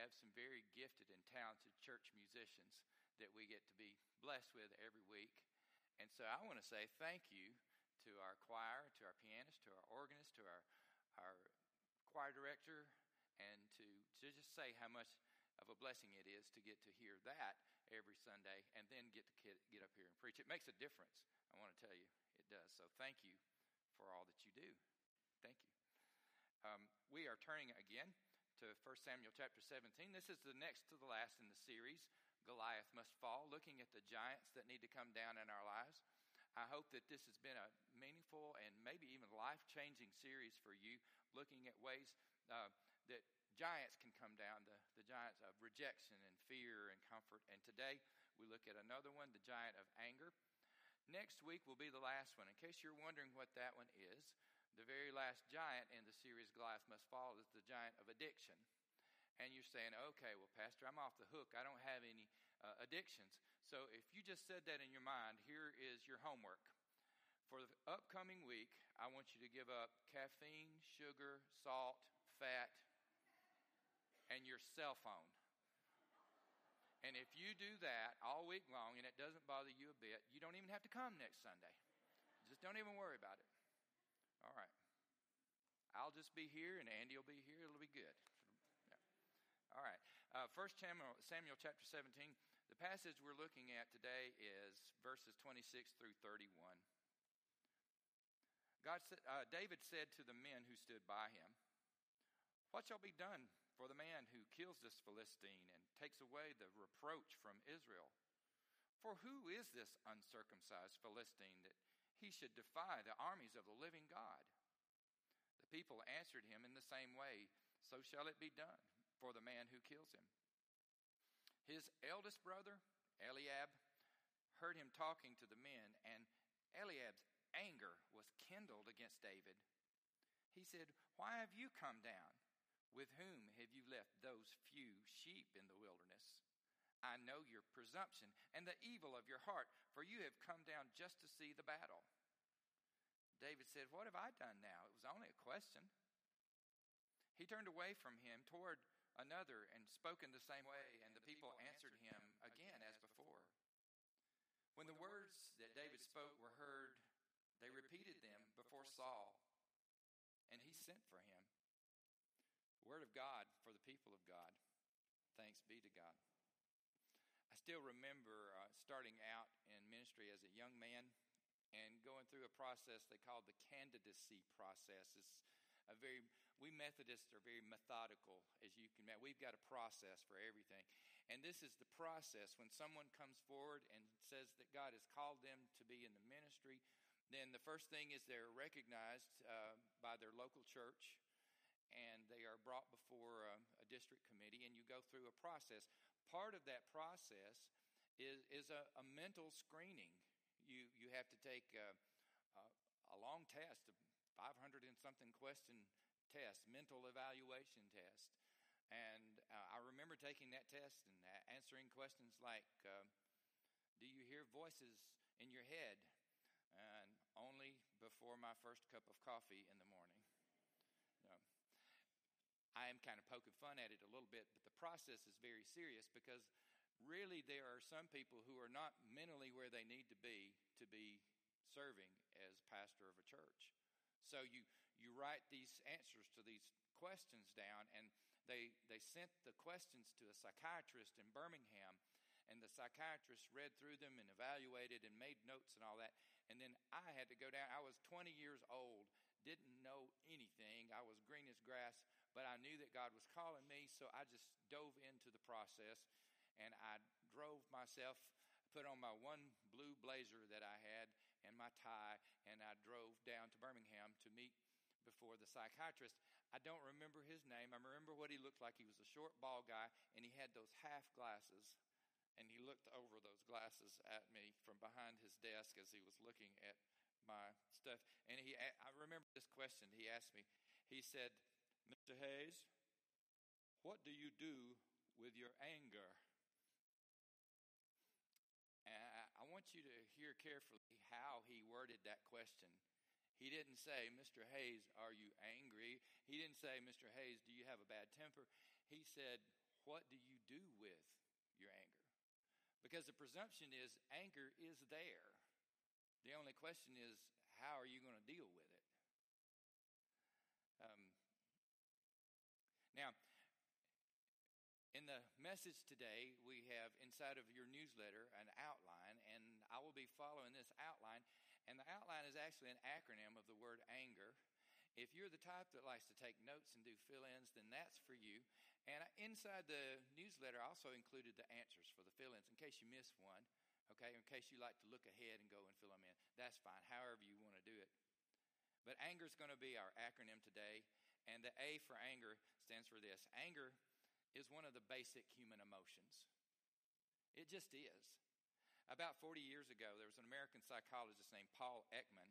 have some very gifted and talented church musicians that we get to be blessed with every week. And so I want to say thank you to our choir, to our pianist, to our organist, to our, our choir director, and to, to just say how much of a blessing it is to get to hear that every Sunday and then get to get up here and preach. It makes a difference. I want to tell you, it does. So thank you for all that you do. Thank you. Um, we are turning again to 1 Samuel chapter 17. This is the next to the last in the series, Goliath Must Fall, looking at the giants that need to come down in our lives. I hope that this has been a meaningful and maybe even life changing series for you, looking at ways uh, that giants can come down the, the giants of rejection and fear and comfort. And today we look at another one, the giant of anger. Next week will be the last one. In case you're wondering what that one is, giant in the series Goliath Must Fall is the giant of addiction and you're saying, okay, well, Pastor, I'm off the hook. I don't have any uh, addictions. So if you just said that in your mind, here is your homework. For the upcoming week, I want you to give up caffeine, sugar, salt, fat, and your cell phone. And if you do that all week long and it doesn't bother you a bit, you don't even have to come next Sunday. Just don't even worry about it. All right. I'll just be here and Andy will be here. It'll be good. All right. Uh, First Samuel, Samuel chapter 17. The passage we're looking at today is verses 26 through 31. God said, uh, David said to the men who stood by him, What shall be done for the man who kills this Philistine and takes away the reproach from Israel? For who is this uncircumcised Philistine that he should defy the armies of the living God? People answered him in the same way, So shall it be done for the man who kills him. His eldest brother, Eliab, heard him talking to the men, and Eliab's anger was kindled against David. He said, Why have you come down? With whom have you left those few sheep in the wilderness? I know your presumption and the evil of your heart, for you have come down just to see the battle. David said, What have I done now? It was only a question. He turned away from him toward another and spoke in the same way, and the people answered him again as before. When the words that David spoke were heard, they repeated them before Saul, and he sent for him. Word of God for the people of God. Thanks be to God. I still remember uh, starting out in ministry as a young man and going through a process they call the candidacy process. It's a very we Methodists are very methodical, as you can imagine. We've got a process for everything. And this is the process. When someone comes forward and says that God has called them to be in the ministry, then the first thing is they're recognized uh, by their local church and they are brought before a, a, district committee, and you go through a process. Part of that process is, is a, a mental screening. You, you have to take a, a, a long test, a 500 and something question test, mental evaluation test. And uh, I remember taking that test and answering questions like, uh, Do you hear voices in your head? And only before my first cup of coffee in the morning. You I am kind of poking fun at it a little bit, but the process is very serious because really there are some people who are not mentally where they need to be to be serving as pastor of a church. So you, you write these answers to these questions down, and they, they sent the questions to a psychiatrist in Birmingham, and the psychiatrist read through them and evaluated and made notes and all that. And then I had to go down. I was 20 years old, didn't know anything. I was green as grass, but I knew that God was calling me, so I just dove into the process and I drove myself put on my one blue blazer that I had and my tie, and I drove down to Birmingham to meet before the psychiatrist. I don't remember his name. I remember what he looked like. He was a short, bald guy, and he had those half glasses. And he looked over those glasses at me from behind his desk as he was looking at my stuff. And he, I remember this question he asked me. He said, Mr. Hayes, what do you do with your anger? I you to hear carefully how he worded that question. He didn't say, Mr. Hayes, are you angry? He didn't say, Mr. Hayes, do you have a bad temper? He said, what do you do with your anger? Because the presumption is anger is there. The only question is, how are you going to deal with it? Um, now, in the message today, we have inside of your newsletter an outline, and I will be following this outline. And the outline is actually an acronym of the word anger. If you're the type that likes to take notes and do fill ins, then that's for you. And inside the newsletter, I also included the answers for the fill ins in case you miss one, okay? In case you like to look ahead and go and fill them in. That's fine, however you want to do it. But anger is going to be our acronym today. And the A for anger stands for this anger is one of the basic human emotions. It just is. About 40 years ago, there was an American psychologist named Paul Ekman,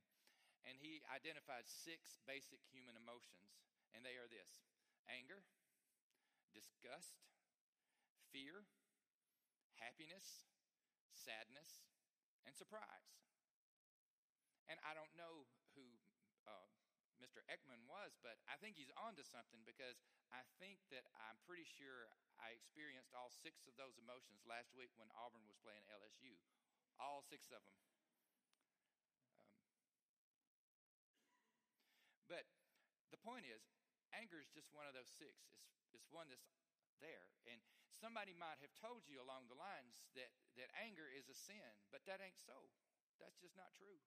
and he identified six basic human emotions, and they are this anger, disgust, fear, happiness, sadness, and surprise. And I don't know Mr. Ekman was, but I think he's onto something because I think that I'm pretty sure I experienced all six of those emotions last week when Auburn was playing LSU. All six of them. Um, but the point is, anger is just one of those six. It's, it's one that's there. And somebody might have told you along the lines that, that anger is a sin, but that ain't so. That's just not true.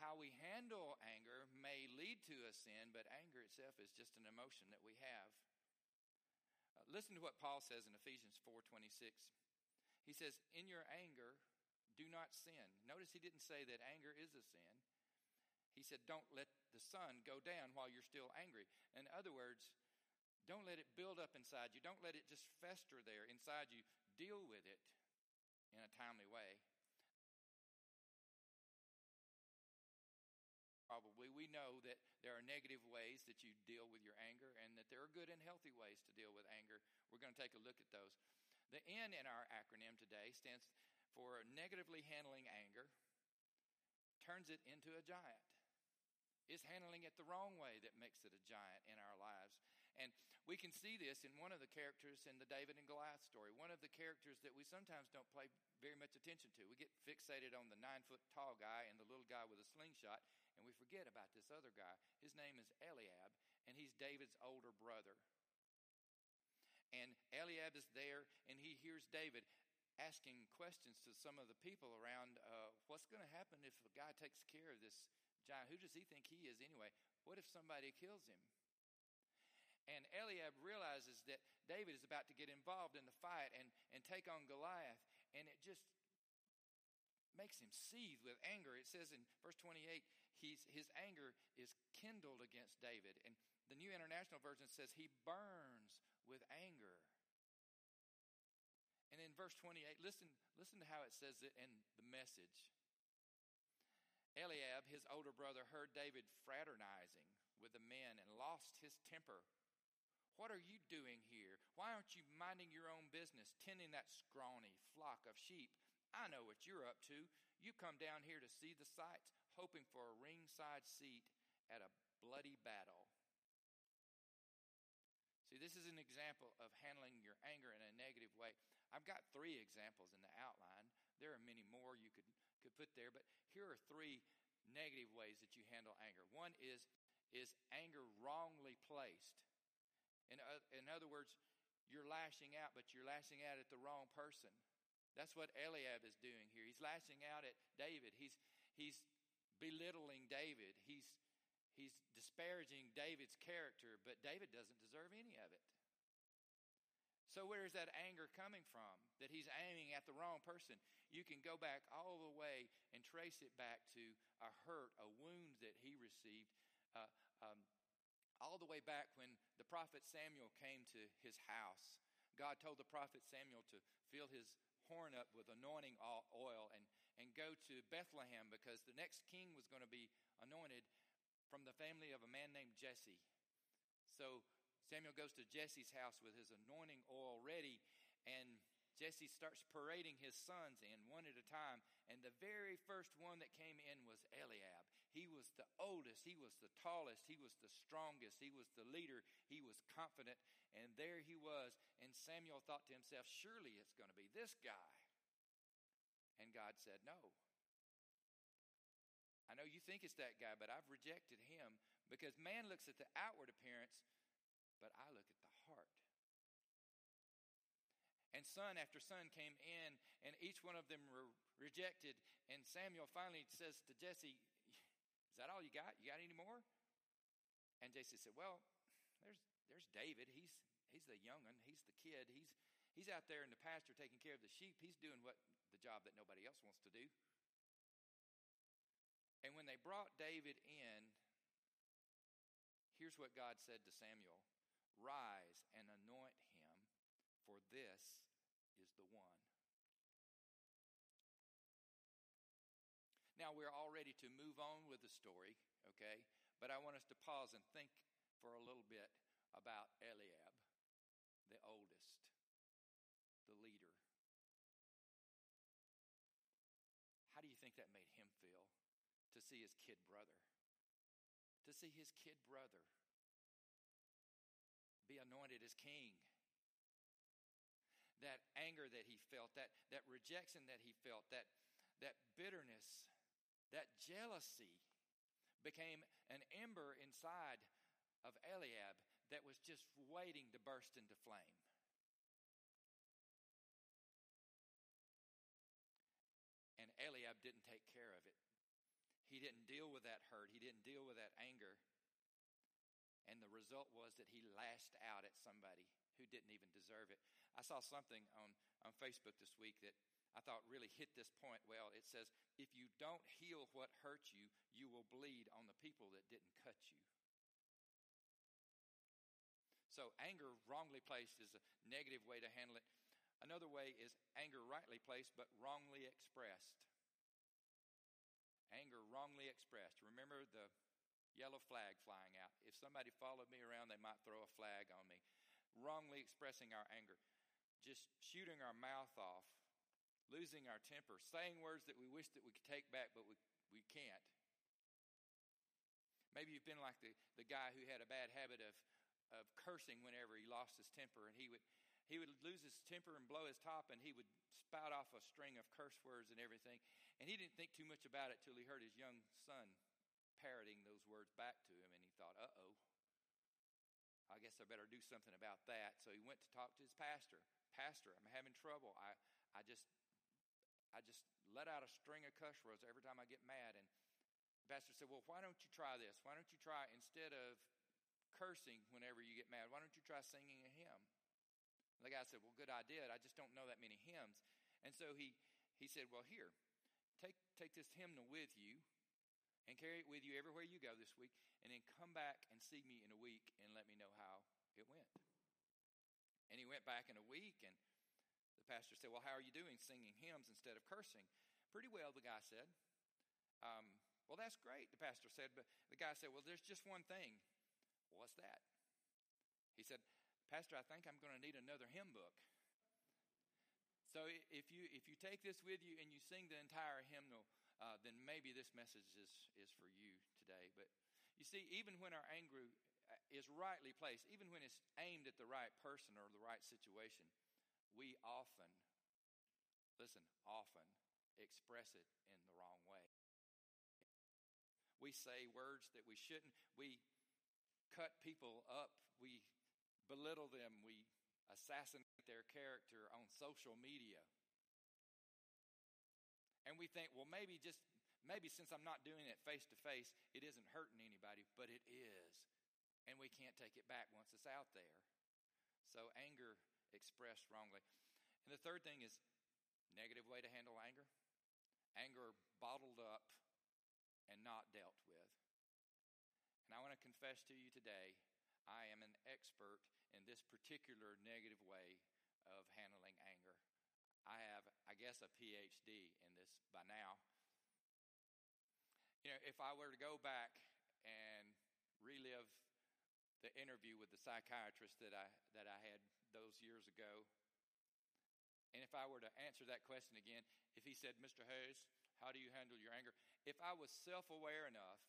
How we handle anger may lead to a sin, but anger itself is just an emotion that we have. Uh, listen to what Paul says in Ephesians 4:26. He says, "In your anger, do not sin." Notice he didn't say that anger is a sin. He said, "Don't let the sun go down while you're still angry." In other words, don't let it build up inside you. Don't let it just fester there inside you. Deal with it in a timely way. Know that there are negative ways that you deal with your anger and that there are good and healthy ways to deal with anger. We're going to take a look at those. The N in our acronym today stands for negatively handling anger, turns it into a giant. Is handling it the wrong way that makes it a giant in our lives. And we can see this in one of the characters in the David and Goliath story, one of the characters that we sometimes don't pay very much attention to. We get fixated on the nine foot tall guy and the little guy with a slingshot, and we forget about this other guy. His name is Eliab, and he's David's older brother. And Eliab is there, and he hears David asking questions to some of the people around uh, what's going to happen if a guy takes care of this giant? Who does he think he is anyway? What if somebody kills him? And Eliab realizes that David is about to get involved in the fight and, and take on Goliath. And it just makes him seethe with anger. It says in verse 28, he's, his anger is kindled against David. And the New International Version says he burns with anger. And in verse 28, listen, listen to how it says it in the message. Eliab, his older brother, heard David fraternizing with the men and lost his temper. What are you doing here? Why aren't you minding your own business, tending that scrawny flock of sheep? I know what you're up to. You come down here to see the sights, hoping for a ringside seat at a bloody battle. See, this is an example of handling your anger in a negative way. I've got three examples in the outline. There are many more you could, could put there, but here are three negative ways that you handle anger. One is, is anger wrongly placed. In, in other words, you're lashing out, but you're lashing out at the wrong person. That's what Eliab is doing here. He's lashing out at David. He's, he's belittling David. He's, he's disparaging David's character, but David doesn't deserve any of it. So, where is that anger coming from? That he's aiming at the wrong person. You can go back all the way and trace it back to a hurt, a wound that he received, uh, um, all the way back when the prophet Samuel came to his house. God told the prophet Samuel to fill his horn up with anointing oil and, and go to Bethlehem because the next king was going to be anointed from the family of a man named Jesse. So Samuel goes to Jesse's house with his anointing oil ready, and Jesse starts parading his sons in one at a time. And the very first one that came in was Eliab. He was the oldest, he was the tallest, he was the strongest, he was the leader, he was confident. And there he was. And Samuel thought to himself, Surely it's going to be this guy. And God said, No. I know you think it's that guy, but I've rejected him because man looks at the outward appearance, but I look at the heart. And son after son came in, and each one of them were rejected. And Samuel finally says to Jesse, Is that all you got? You got any more? And Jesse said, Well, there's there's David. He's he's the young one. He's the kid. He's he's out there in the pasture taking care of the sheep. He's doing what the job that nobody else wants to do. And when they brought David in, here's what God said to Samuel Rise and anoint him, for this is the one. Now we're all ready to move on with the story, okay? But I want us to pause and think for a little bit about Eliab, the oldest, the leader. How do you think that made him feel to see his kid brother? To see his kid brother be anointed as king. That anger that he felt, that, that rejection that he felt, that, that bitterness, that jealousy became an ember inside of Eliab that was just waiting to burst into flame. And Eliab didn't take care of it. He didn't deal with that hurt. He didn't deal with that anger. And the result was that he lashed out at somebody who didn't even deserve it. I saw something on, on Facebook this week that I thought really hit this point well. It says, if you don't heal what hurt you, you will bleed on the people that didn't cut you. So, anger wrongly placed is a negative way to handle it. Another way is anger rightly placed but wrongly expressed. Anger wrongly expressed. Remember the yellow flag flying out. If somebody followed me around, they might throw a flag on me. Wrongly expressing our anger. Just shooting our mouth off losing our temper, saying words that we wish that we could take back, but we, we can't. Maybe you've been like the, the guy who had a bad habit of, of cursing whenever he lost his temper, and he would, he would lose his temper and blow his top, and he would spout off a string of curse words and everything. And he didn't think too much about it till he heard his young son parroting those words back to him, and he thought, uh oh, I guess I better do something about that. So he went to talk to his pastor. Pastor, I'm having trouble. I, I just I just let out a string of cuss words every time I get mad. And pastor said, Well, why don't you try this? Why don't you try, instead of cursing whenever you get mad, why don't you try singing a hymn? And the guy said, Well, good idea. I just don't know that many hymns. And so he, he said, Well, here, take, take this hymnal with you and carry it with you everywhere you go this week, and then come back and see me in a week and let me know how it went. And he went back in a week and the pastor said, Well, how are you doing singing hymns instead of cursing? Pretty well, the guy said. Um, well, that's great, the pastor said. But the guy said, Well, there's just one thing. What's that? He said, Pastor, I think I'm going to need another hymn book. So if you if you take this with you and you sing the entire hymnal, uh, then maybe this message is is for you today. But you see, even when our anger is rightly placed, even when it's aimed at the right person or the right situation, we often, listen, often express it in the wrong way. We say words that we shouldn't. We cut people up. We belittle them. We assassinate their character on social media. And we think, well, maybe just, maybe since I'm not doing it face to face, it isn't hurting anybody, but it is. And we can't take it back once it's out there. So anger expressed wrongly. And the third thing is negative way to handle anger anger bottled up and not dealt with. And I want to confess to you today, I am an expert in this particular negative way of handling anger. I have, I guess, a PhD in this by now. You know, if I were to go back and relive the interview with the psychiatrist that I that I had those years ago. And if I were to answer that question again, if he said, Mr. Hayes, how do you handle your anger? If I was self aware enough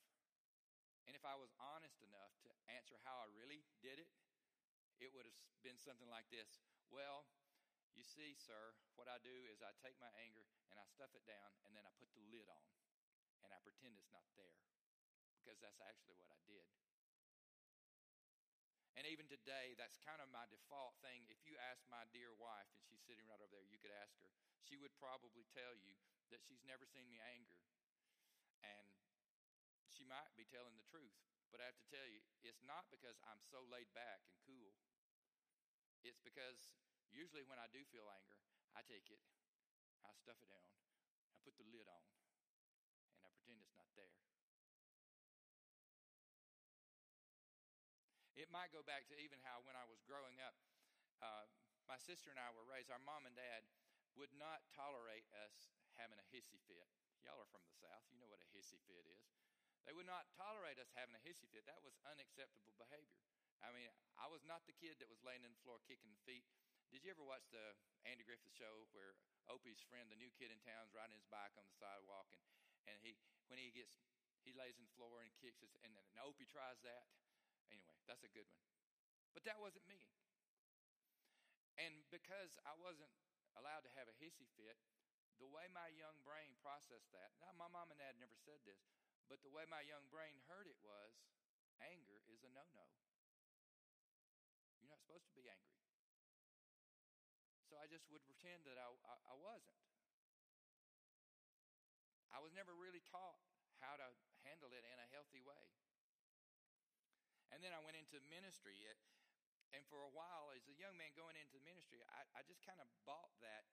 and if I was honest enough to answer how I really did it, it would have been something like this Well, you see, sir, what I do is I take my anger and I stuff it down and then I put the lid on and I pretend it's not there because that's actually what I did. And even today, that's kind of my default thing. If you ask my dear wife, and she's sitting right over there, you could ask her, she would probably tell you that she's never seen me anger. And she might be telling the truth. But I have to tell you, it's not because I'm so laid back and cool. It's because usually when I do feel anger, I take it, I stuff it down, I put the lid on, and I pretend it's not there. It might go back to even how when I was growing up, uh, my sister and I were raised, our mom and dad would not tolerate us having a hissy fit. Y'all are from the South, you know what a hissy fit is. They would not tolerate us having a hissy fit. That was unacceptable behavior. I mean, I was not the kid that was laying in the floor kicking the feet. Did you ever watch the Andy Griffith show where Opie's friend, the new kid in town, is riding his bike on the sidewalk, and, and he when he gets he lays in the floor and kicks his, and, and Opie tries that. Anyway, that's a good one. But that wasn't me. And because I wasn't allowed to have a hissy fit, the way my young brain processed that, now my mom and dad never said this, but the way my young brain heard it was anger is a no no. You're not supposed to be angry. So I just would pretend that I, I, I wasn't. I was never really taught how to handle it in a healthy way. And then I went into ministry. And for a while, as a young man going into ministry, I, I just kind of bought that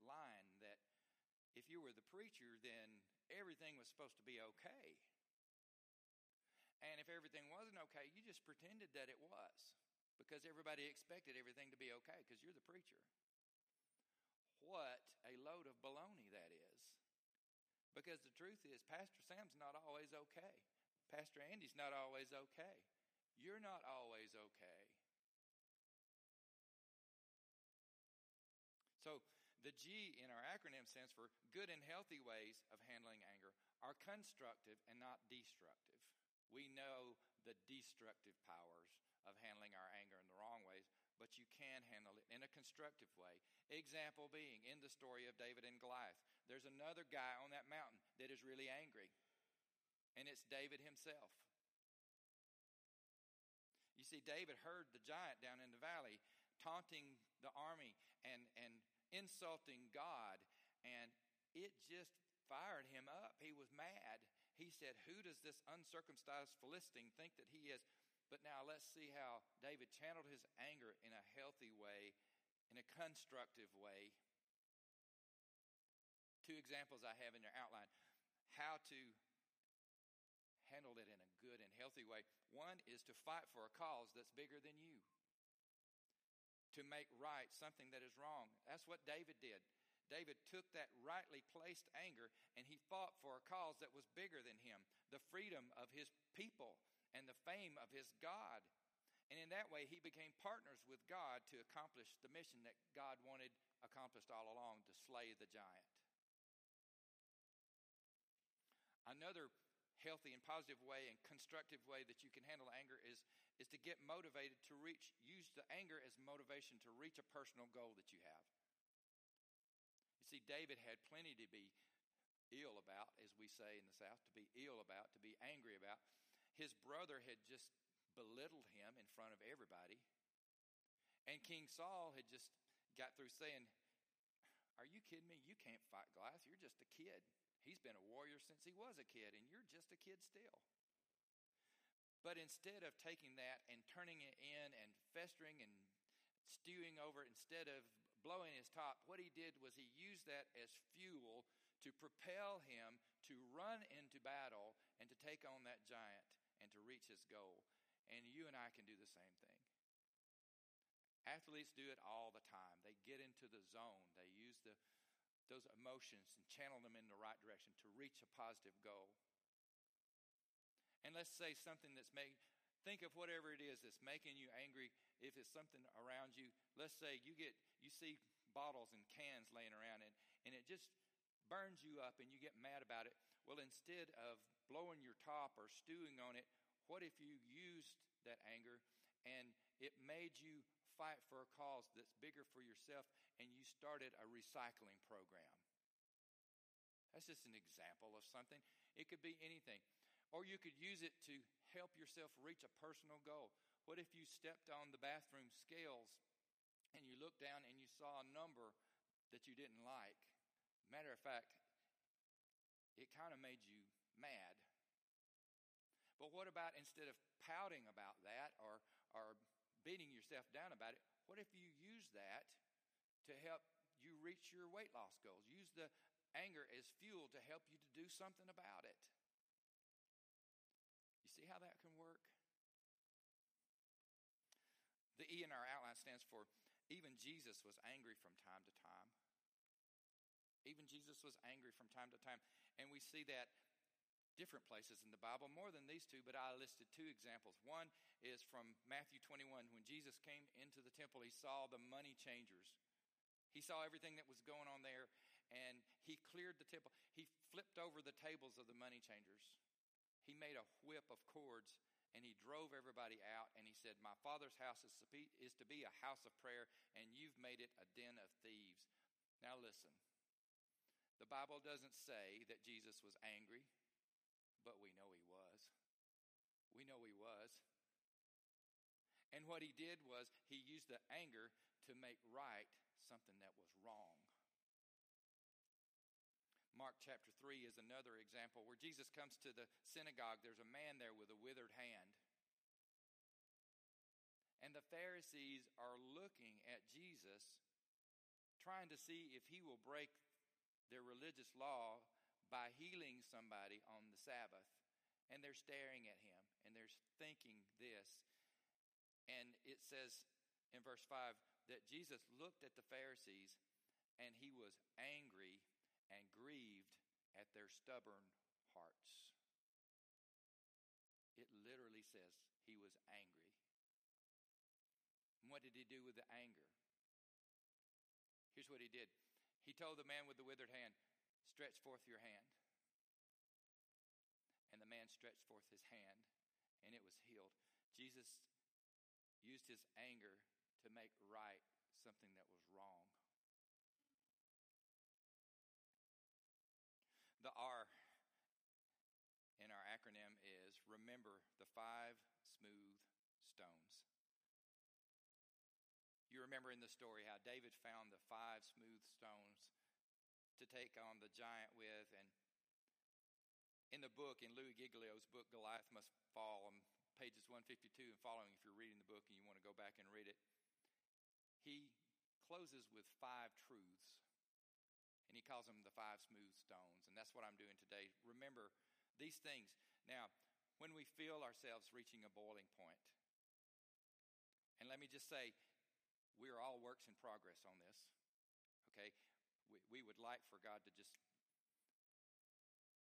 line that if you were the preacher, then everything was supposed to be okay. And if everything wasn't okay, you just pretended that it was because everybody expected everything to be okay because you're the preacher. What a load of baloney that is. Because the truth is, Pastor Sam's not always okay. Pastor Andy's not always okay. You're not always okay. So, the G in our acronym stands for good and healthy ways of handling anger are constructive and not destructive. We know the destructive powers of handling our anger in the wrong ways, but you can handle it in a constructive way. Example being in the story of David and Goliath, there's another guy on that mountain that is really angry, and it's David himself. You see, David heard the giant down in the valley taunting the army and, and insulting God, and it just fired him up. He was mad. He said, Who does this uncircumcised Philistine think that he is? But now let's see how David channeled his anger in a healthy way, in a constructive way. Two examples I have in your outline how to handle it in a good and healthy way. One is to fight for a cause that's bigger than you to make right something that is wrong. That's what David did. David took that rightly placed anger and he fought for a cause that was bigger than him the freedom of his people and the fame of his God. And in that way, he became partners with God to accomplish the mission that God wanted accomplished all along to slay the giant. Another healthy and positive way and constructive way that you can handle anger is, is to get motivated to reach, use the anger as motivation to reach a personal goal that you have. You see, David had plenty to be ill about, as we say in the South, to be ill about, to be angry about. His brother had just belittled him in front of everybody. And King Saul had just got through saying, Are you kidding me? You can't fight Goliath. You're just a kid. He's been a warrior since he was a kid, and you're just a kid still. But instead of taking that and turning it in and festering and stewing over, instead of blowing his top, what he did was he used that as fuel to propel him to run into battle and to take on that giant and to reach his goal. And you and I can do the same thing. Athletes do it all the time. They get into the zone. They use the those emotions and channel them in the right direction to reach a positive goal. And let's say something that's made, think of whatever it is that's making you angry. If it's something around you, let's say you get, you see bottles and cans laying around and, and it just burns you up and you get mad about it. Well, instead of blowing your top or stewing on it, what if you used that anger and it made you fight for a cause that's bigger for yourself and you started a recycling program. That's just an example of something. It could be anything. Or you could use it to help yourself reach a personal goal. What if you stepped on the bathroom scales and you looked down and you saw a number that you didn't like? Matter of fact, it kind of made you mad. But what about instead of pouting about that or, or beating yourself down about it, what if you use that to help you reach your weight loss goals? Use the anger as fuel to help you to do something about it. You see how that can work? The E in our outline stands for even Jesus was angry from time to time. Even Jesus was angry from time to time. And we see that different places in the Bible, more than these two, but I listed two examples. One is from Matthew 21. When Jesus came into the temple, he saw the money changers. He saw everything that was going on there, and he cleared the temple. He flipped over the tables of the money changers. He made a whip of cords and he drove everybody out and he said, My father's house is to, be, a house of prayer, and you've made it a den of thieves. Now, listen, the Bible doesn't say that Jesus was angry, but we know he was. We know he was. And what he did was he used the anger to make right something that was wrong. Mark chapter 3 is another example where Jesus comes to the synagogue. There's a man there with a withered hand. And the Pharisees are looking at Jesus, trying to see if he will break their religious law by healing somebody on the Sabbath. And they're staring at him and they're thinking this. And it says in verse 5 that Jesus looked at the Pharisees and he was angry and grieved at their stubborn hearts. It literally says he was angry. And what did he do with the anger? Here's what he did He told the man with the withered hand, Stretch forth your hand. And the man stretched forth his hand, and it was healed. Jesus used his anger to make right something that was wrong. The R in our acronym is remember the five smooth stones. You remember in the story how David found the five smooth stones to take on the giant with. And in the book, in Louis Giglio's book, Goliath Must Fall, on pages 152 and following, if you're reading the book and you want to go back and read it, he closes with five truths and he calls them the five smooth stones. And that's what I'm doing today. Remember these things. Now, when we feel ourselves reaching a boiling point, and let me just say, we are all works in progress on this. Okay? We, we would like for God to just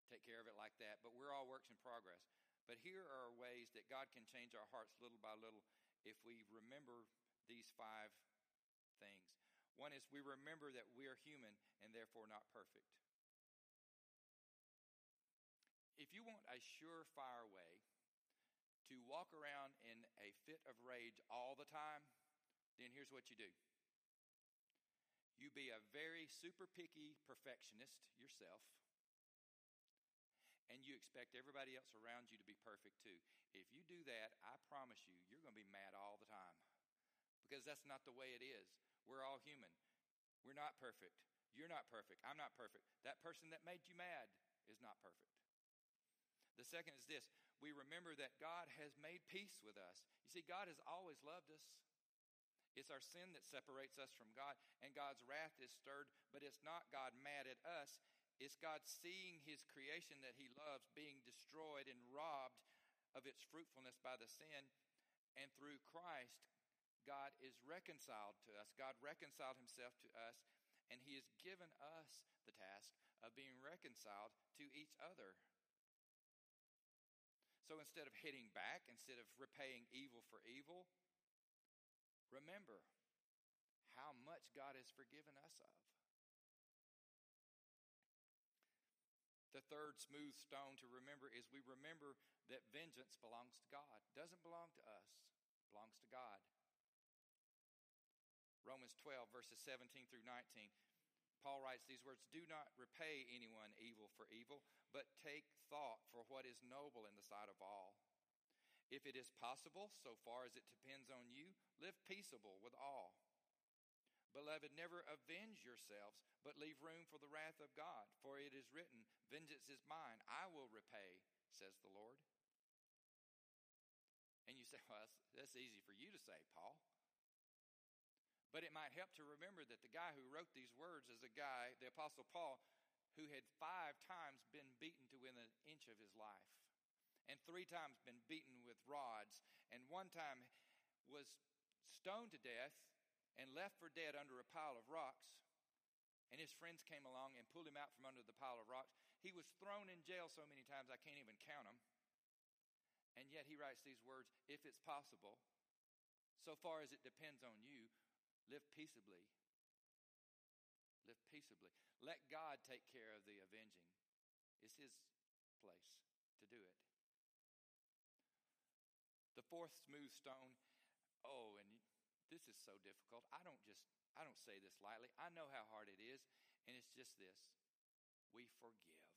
take care of it like that, but we're all works in progress. But here are ways that God can change our hearts little by little if we remember these five things. One is we remember that we are human and therefore not perfect. If you want a surefire way to walk around in a fit of rage all the time, then here's what you do you be a very super picky perfectionist yourself, and you expect everybody else around you to be perfect too. If you do that, I promise you, you're going to be mad all the time because that's not the way it is. We're all human. We're not perfect. You're not perfect. I'm not perfect. That person that made you mad is not perfect. The second is this we remember that God has made peace with us. You see, God has always loved us. It's our sin that separates us from God, and God's wrath is stirred, but it's not God mad at us. It's God seeing His creation that He loves being destroyed and robbed of its fruitfulness by the sin. And through Christ, God is reconciled to us. God reconciled himself to us, and he has given us the task of being reconciled to each other. So instead of hitting back, instead of repaying evil for evil, remember how much God has forgiven us of. The third smooth stone to remember is we remember that vengeance belongs to God. Doesn't belong to us, belongs to God. Romans 12, verses 17 through 19. Paul writes these words Do not repay anyone evil for evil, but take thought for what is noble in the sight of all. If it is possible, so far as it depends on you, live peaceable with all. Beloved, never avenge yourselves, but leave room for the wrath of God. For it is written, Vengeance is mine, I will repay, says the Lord. And you say, Well, that's, that's easy for you to say, Paul. But it might help to remember that the guy who wrote these words is a guy, the Apostle Paul, who had five times been beaten to within an inch of his life and three times been beaten with rods, and one time was stoned to death and left for dead under a pile of rocks. And his friends came along and pulled him out from under the pile of rocks. He was thrown in jail so many times I can't even count them. And yet he writes these words if it's possible, so far as it depends on you, live peaceably. Live peaceably. Let God take care of the avenging. It's his place to do it. Fourth smooth stone, oh, and this is so difficult. I don't just, I don't say this lightly. I know how hard it is, and it's just this we forgive.